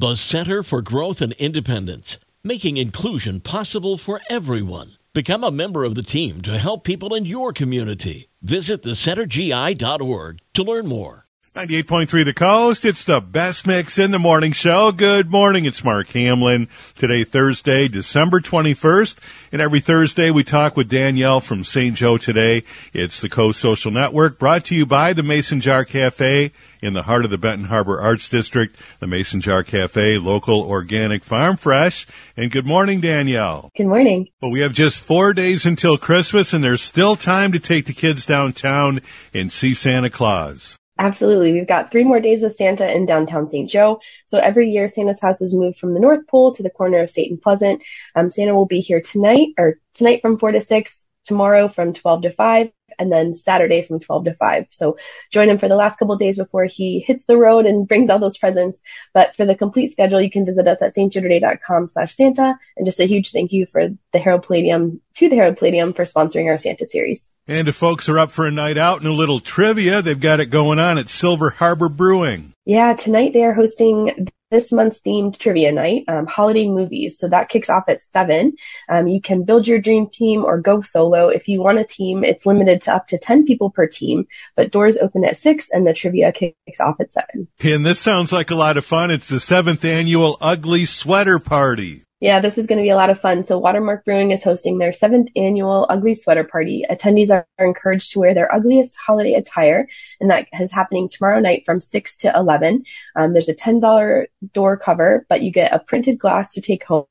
The Center for Growth and Independence, making inclusion possible for everyone. Become a member of the team to help people in your community. Visit thecentergi.org to learn more. 98.3 The Coast. It's the best mix in the morning show. Good morning. It's Mark Hamlin. Today, Thursday, December 21st. And every Thursday, we talk with Danielle from St. Joe today. It's the Coast Social Network brought to you by the Mason Jar Cafe in the heart of the Benton Harbor Arts District. The Mason Jar Cafe, local, organic, farm fresh. And good morning, Danielle. Good morning. Well, we have just four days until Christmas and there's still time to take the kids downtown and see Santa Claus. Absolutely. We've got three more days with Santa in downtown St. Joe. So every year, Santa's house is moved from the North Pole to the corner of State and Pleasant. Um, Santa will be here tonight or tonight from four to six, tomorrow from 12 to 5 and then Saturday from 12 to 5. So join him for the last couple days before he hits the road and brings all those presents. But for the complete schedule, you can visit us at stjoetoday.com slash Santa. And just a huge thank you for the Herald Palladium to the Herald Palladium for sponsoring our Santa series. And if folks are up for a night out and a little trivia, they've got it going on at Silver Harbor Brewing. Yeah, tonight they are hosting this month's themed trivia night, um, holiday movies. So that kicks off at seven. Um, you can build your dream team or go solo. If you want a team, it's limited to up to 10 people per team, but doors open at six and the trivia kicks off at seven. And this sounds like a lot of fun. It's the seventh annual Ugly Sweater Party. Yeah, this is going to be a lot of fun. So Watermark Brewing is hosting their seventh annual Ugly Sweater Party. Attendees are encouraged to wear their ugliest holiday attire, and that is happening tomorrow night from 6 to 11. Um, there's a $10 door cover, but you get a printed glass to take home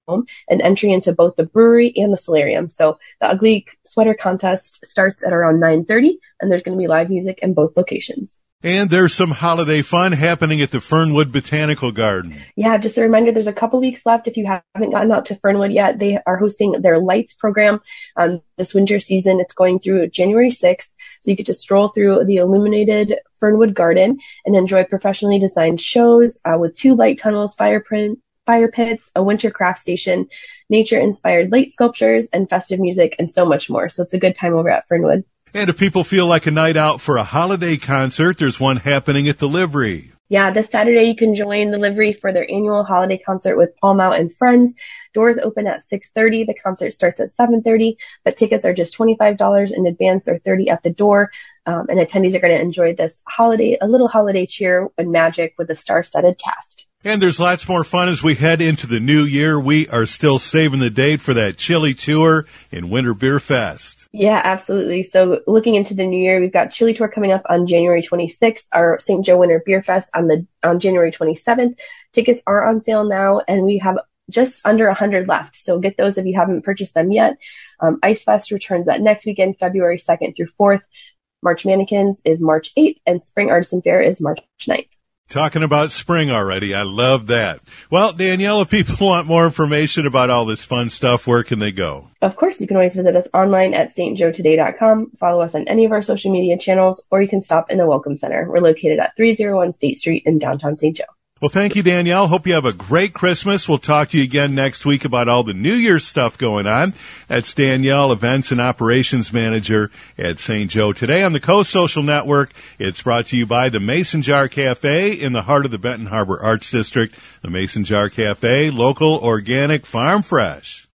and entry into both the brewery and the solarium. So the Ugly Sweater Contest starts at around 9.30, and there's going to be live music in both locations. And there's some holiday fun happening at the Fernwood Botanical Garden. Yeah, just a reminder, there's a couple weeks left. If you haven't gotten out to Fernwood yet, they are hosting their lights program um, this winter season. It's going through January 6th. So you get to stroll through the illuminated Fernwood Garden and enjoy professionally designed shows uh, with two light tunnels, fire print, fire pits, a winter craft station, nature inspired light sculptures, and festive music, and so much more. So it's a good time over at Fernwood. And if people feel like a night out for a holiday concert, there's one happening at the Livery. Yeah, this Saturday you can join the Livery for their annual holiday concert with Paul Mount and friends. Doors open at 6:30. The concert starts at 7:30, but tickets are just $25 in advance or 30 at the door. Um, and attendees are going to enjoy this holiday, a little holiday cheer and magic with a star-studded cast. And there's lots more fun as we head into the new year. We are still saving the date for that chili tour in Winter Beer Fest. Yeah, absolutely. So looking into the new year, we've got Chili Tour coming up on January 26th, our St. Joe Winter Beer Fest on the on January 27th. Tickets are on sale now, and we have just under 100 left. So get those if you haven't purchased them yet. Um, Ice Fest returns that next weekend, February 2nd through 4th. March Mannequins is March 8th, and Spring Artisan Fair is March 9th. Talking about spring already. I love that. Well, Danielle, if people want more information about all this fun stuff, where can they go? Of course, you can always visit us online at stjoetoday.com, follow us on any of our social media channels, or you can stop in the Welcome Center. We're located at 301 State Street in downtown St. Joe. Well, thank you, Danielle. Hope you have a great Christmas. We'll talk to you again next week about all the New Year's stuff going on. That's Danielle, Events and Operations Manager at St. Joe. Today on the Coast Social Network, it's brought to you by the Mason Jar Cafe in the heart of the Benton Harbor Arts District. The Mason Jar Cafe, local, organic, farm fresh.